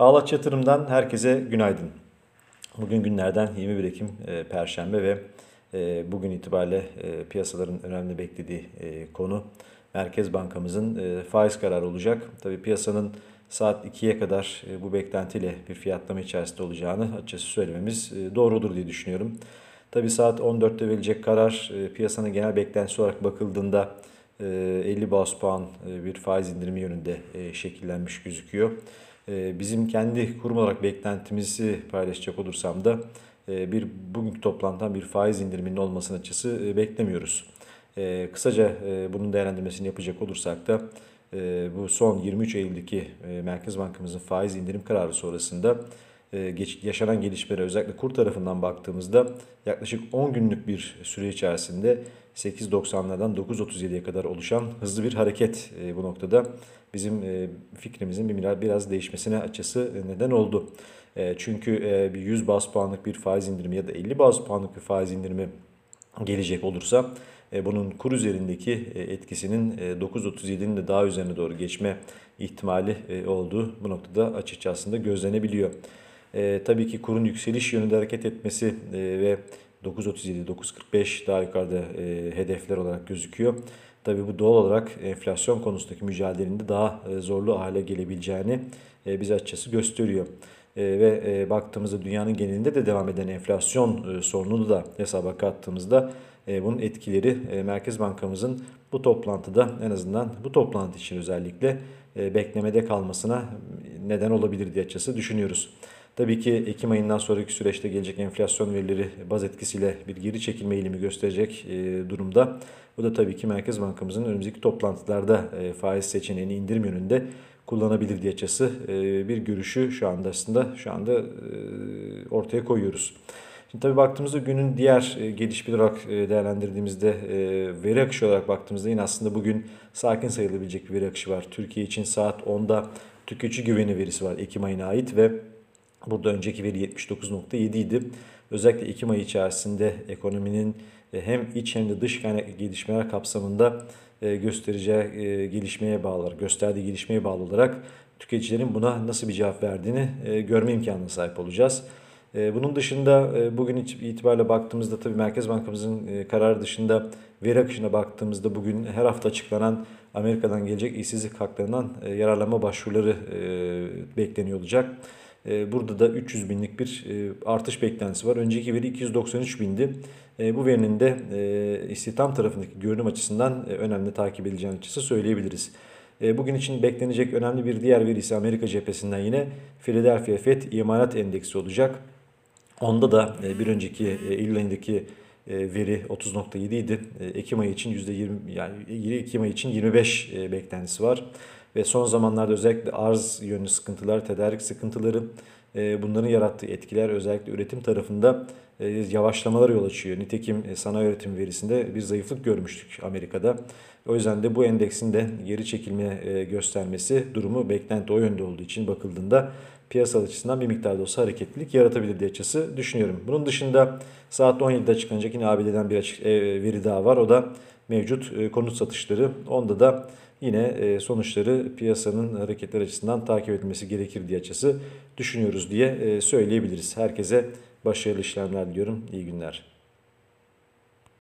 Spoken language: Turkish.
Ağlaç Yatırım'dan herkese günaydın. Bugün günlerden 21 Ekim e, Perşembe ve e, bugün itibariyle e, piyasaların önemli beklediği e, konu Merkez Bankamızın e, faiz kararı olacak. Tabii piyasanın saat 2'ye kadar e, bu beklentiyle bir fiyatlama içerisinde olacağını açıkçası söylememiz e, doğrudur diye düşünüyorum. Tabii saat 14'te verilecek karar e, piyasanın genel beklentisi olarak bakıldığında 50 bas puan e, bir faiz indirimi yönünde e, şekillenmiş gözüküyor. E, bizim kendi kurum olarak beklentimizi paylaşacak olursam da e, bir bugünkü toplantıdan bir faiz indiriminin olmasını açısı e, beklemiyoruz. E, kısaca e, bunun değerlendirmesini yapacak olursak da e, bu son 23 Eylül'deki e, Merkez Bankamızın faiz indirim kararı sonrasında e, yaşanan gelişmelere özellikle kur tarafından baktığımızda yaklaşık 10 günlük bir süre içerisinde 8.90'lardan 9.37'ye kadar oluşan hızlı bir hareket e, bu noktada bizim e, fikrimizin bir biraz değişmesine açısı neden oldu. E, çünkü e, bir 100 bas puanlık bir faiz indirimi ya da 50 bas puanlık bir faiz indirimi gelecek olursa e, bunun kur üzerindeki e, etkisinin e, 9.37'nin de daha üzerine doğru geçme ihtimali e, olduğu bu noktada açıkça aslında gözlenebiliyor. E, tabii ki kurun yükseliş yönünde hareket etmesi e, ve 9.37-9.45 daha yukarıda e, hedefler olarak gözüküyor. Tabii bu doğal olarak enflasyon konusundaki mücadelenin de daha e, zorlu hale gelebileceğini e, bize açıkçası gösteriyor. E, ve e, baktığımızda dünyanın genelinde de devam eden enflasyon e, sorununu da hesaba kattığımızda e, bunun etkileri e, Merkez Bankamızın bu toplantıda en azından bu toplantı için özellikle e, beklemede kalmasına neden olabilir diye açıkçası düşünüyoruz. Tabii ki Ekim ayından sonraki süreçte gelecek enflasyon verileri baz etkisiyle bir geri çekilme eğilimi gösterecek e, durumda. Bu da tabii ki Merkez Bankamızın önümüzdeki toplantılarda e, faiz seçeneğini indirim yönünde kullanabilir diye açısı e, bir görüşü şu anda aslında şu anda ortaya koyuyoruz. Şimdi tabii baktığımızda günün diğer gelişmeler olarak değerlendirdiğimizde veri akışı olarak baktığımızda yine aslında bugün sakin sayılabilecek bir veri akışı var. Türkiye için saat 10'da tüketici güveni verisi var Ekim ayına ait ve Burada önceki veri 79.7 idi. Özellikle Ekim ayı içerisinde ekonominin e, hem iç hem de dış kaynak gelişmeler kapsamında e, göstereceği e, gelişmeye bağlı, gösterdiği gelişmeye bağlı olarak tüketicilerin buna nasıl bir cevap verdiğini görme imkanına sahip olacağız. Bunun dışında bugün itibariyle baktığımızda tabii Merkez Bankamızın kararı dışında veri akışına baktığımızda bugün her hafta açıklanan Amerika'dan gelecek işsizlik haklarından yararlanma başvuruları bekleniyor olacak. Ee, burada da 300 binlik bir e, artış beklentisi var. Önceki veri 293 bindi. E, bu verinin de e, istihdam tarafındaki görünüm açısından önemli takip edileceğini açısı söyleyebiliriz. Bugün için beklenecek önemli bir diğer veri ise Amerika cephesinden yine Philadelphia Fed imalat endeksi olacak. Onda da bir önceki Eylül veri 30.7 idi. Ekim ayı için %20 yani Ekim ayı için 25 beklentisi var. Ve son zamanlarda özellikle arz yönlü sıkıntılar, tedarik sıkıntıları e, bunların yarattığı etkiler özellikle üretim tarafında e, yavaşlamalara yol açıyor. Nitekim e, sanayi üretim verisinde bir zayıflık görmüştük Amerika'da. O yüzden de bu endeksin de geri çekilme göstermesi durumu beklenti o yönde olduğu için bakıldığında piyasal açısından bir miktar da olsa hareketlilik yaratabilir diye açısı düşünüyorum. Bunun dışında saat 17'de açıklanacak yine ABD'den bir açık, veri daha var. O da mevcut konut satışları. Onda da yine e, sonuçları piyasanın hareketler açısından takip edilmesi gerekir diye açısı düşünüyoruz diye e, söyleyebiliriz. Herkese başarılı işlemler diliyorum. İyi günler.